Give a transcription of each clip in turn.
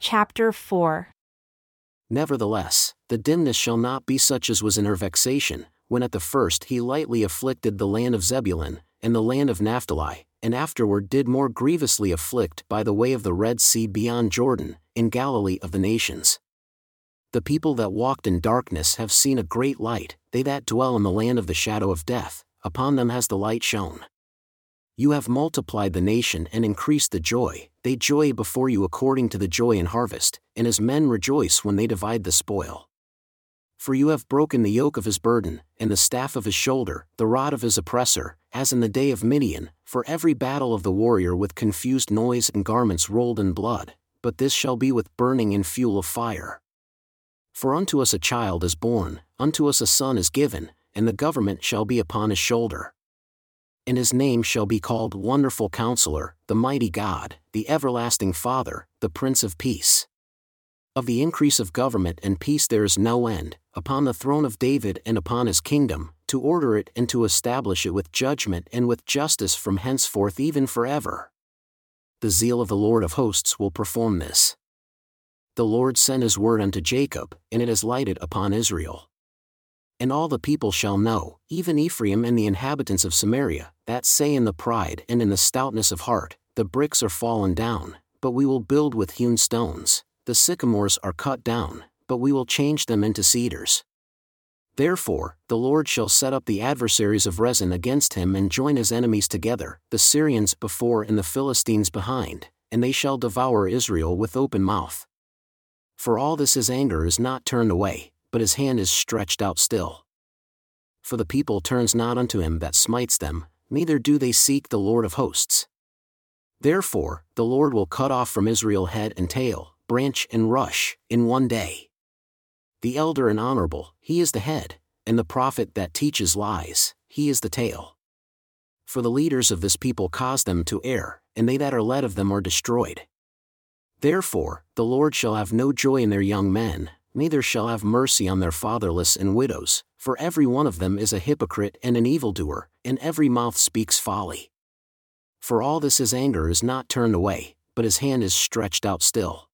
Chapter 4 Nevertheless, the dimness shall not be such as was in her vexation, when at the first he lightly afflicted the land of Zebulun, and the land of Naphtali, and afterward did more grievously afflict by the way of the Red Sea beyond Jordan, in Galilee of the nations. The people that walked in darkness have seen a great light, they that dwell in the land of the shadow of death, upon them has the light shone. You have multiplied the nation and increased the joy, they joy before you according to the joy in harvest, and as men rejoice when they divide the spoil. For you have broken the yoke of his burden, and the staff of his shoulder, the rod of his oppressor, as in the day of Midian, for every battle of the warrior with confused noise and garments rolled in blood, but this shall be with burning and fuel of fire. For unto us a child is born, unto us a son is given, and the government shall be upon his shoulder and his name shall be called Wonderful Counselor, the Mighty God, the Everlasting Father, the Prince of Peace. Of the increase of government and peace there is no end, upon the throne of David and upon his kingdom, to order it and to establish it with judgment and with justice from henceforth even forever. The zeal of the Lord of hosts will perform this. The Lord sent his word unto Jacob, and it has lighted upon Israel and all the people shall know, even Ephraim and the inhabitants of Samaria, that say in the pride and in the stoutness of heart, The bricks are fallen down, but we will build with hewn stones, the sycamores are cut down, but we will change them into cedars. Therefore, the Lord shall set up the adversaries of Rezin against him and join his enemies together, the Syrians before and the Philistines behind, and they shall devour Israel with open mouth. For all this his anger is not turned away, but his hand is stretched out still. For the people turns not unto him that smites them, neither do they seek the Lord of hosts. Therefore, the Lord will cut off from Israel head and tail, branch and rush, in one day. The elder and honorable, he is the head, and the prophet that teaches lies, he is the tail. For the leaders of this people cause them to err, and they that are led of them are destroyed. Therefore, the Lord shall have no joy in their young men, neither shall have mercy on their fatherless and widows, for every one of them is a hypocrite and an evildoer, and every mouth speaks folly. For all this his anger is not turned away, but his hand is stretched out still.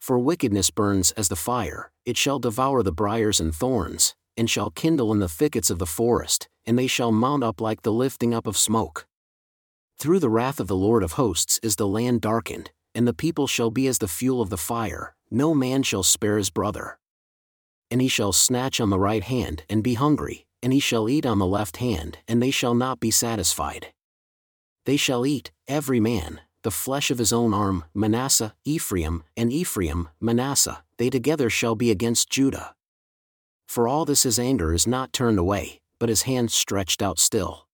For wickedness burns as the fire, it shall devour the briers and thorns, and shall kindle in the thickets of the forest, and they shall mount up like the lifting up of smoke. Through the wrath of the Lord of hosts is the land darkened, and the people shall be as the fuel of the fire, no man shall spare his brother. And he shall snatch on the write hand and be hungry, and he shall eat on the left hand, and they shall not be satisfied. They shall eat, every man, the flesh of his own arm, Manasseh, Ephraim, and Ephraim, Manasseh, they together shall be against Judah. For all this his anger is not turned away, but his hand stretched out still.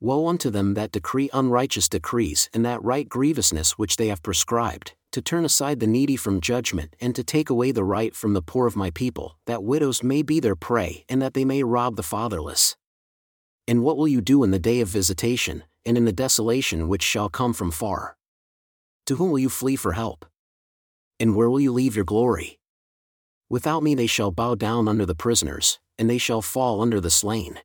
Woe unto them that decree unrighteous decrees and that right grievousness which they have prescribed, to turn aside the needy from judgment and to take away the right from the poor of my people, that widows may be their prey and that they may rob the fatherless. And what will you do in the day of visitation, and in the desolation which shall come from far? To whom will you flee for help? And where will you leave your glory? Without me they shall bow down under the prisoners, and they shall fall under the slain.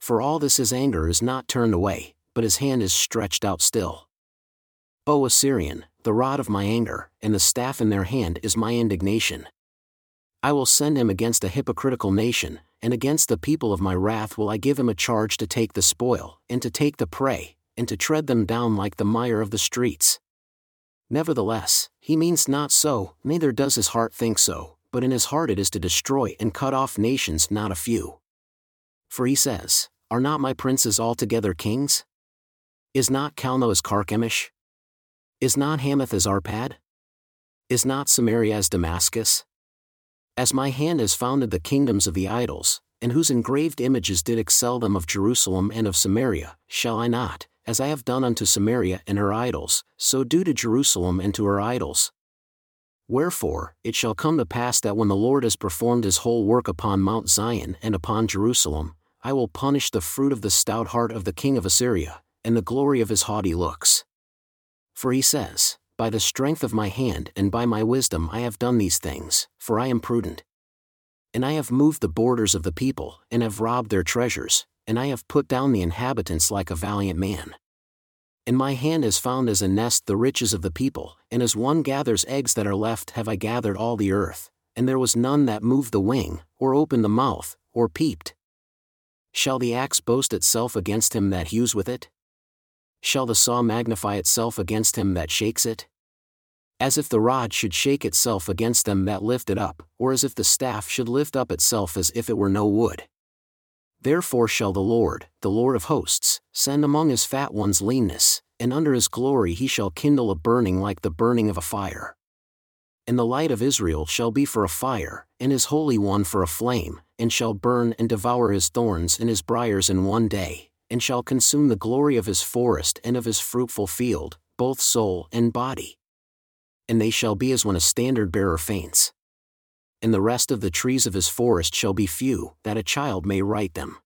For all this his anger is not turned away, but his hand is stretched out still. O Assyrian, the rod of my anger, and the staff in their hand is my indignation. I will send him against a hypocritical nation, and against the people of my wrath will I give him a charge to take the spoil, and to take the prey, and to tread them down like the mire of the streets. Nevertheless, he means not so, neither does his heart think so, but in his heart it is to destroy and cut off nations not a few. For he says, Are not my princes altogether kings? Is not Calno as? Is not Hamath as Arpad? Is not Samaria as Damascus? As my hand has founded the kingdoms of the idols, and whose engraved images did excel them of Jerusalem and of Samaria, shall I not, as I have done unto Samaria and her idols, so do to Jerusalem and to her idols? Wherefore, it shall come to pass that when the Lord has performed his whole work upon Mount Zion and upon Jerusalem, I will punish the fruit of the stout heart of the king of Assyria, and the glory of his haughty looks. For he says, By the strength of my hand and by my wisdom I have done these things, for I am prudent. And I have moved the borders of the people, and have robbed their treasures, and I have put down the inhabitants like a valiant man. And my hand has found as a nest the riches of the people, and as one gathers eggs that are left have I gathered all the earth, and there was none that moved the wing, or opened the mouth, or peeped. Shall the axe boast itself against him that hews with it? Shall the saw magnify itself against him that shakes it? As if the rod should shake itself against them that lift it up, or as if the staff should lift up itself as if it were no wood. Therefore shall the Lord, the Lord of hosts, send among his fat ones leanness, and under his glory he shall kindle a burning like the burning of a fire and the light of Israel shall be for a fire, and his Holy One for a flame, and shall burn and devour his thorns and his briers in one day, and shall consume the glory of his forest and of his fruitful field, both soul and body. And they shall be as when a standard bearer faints. And the rest of the trees of his forest shall be few, that a child may write them.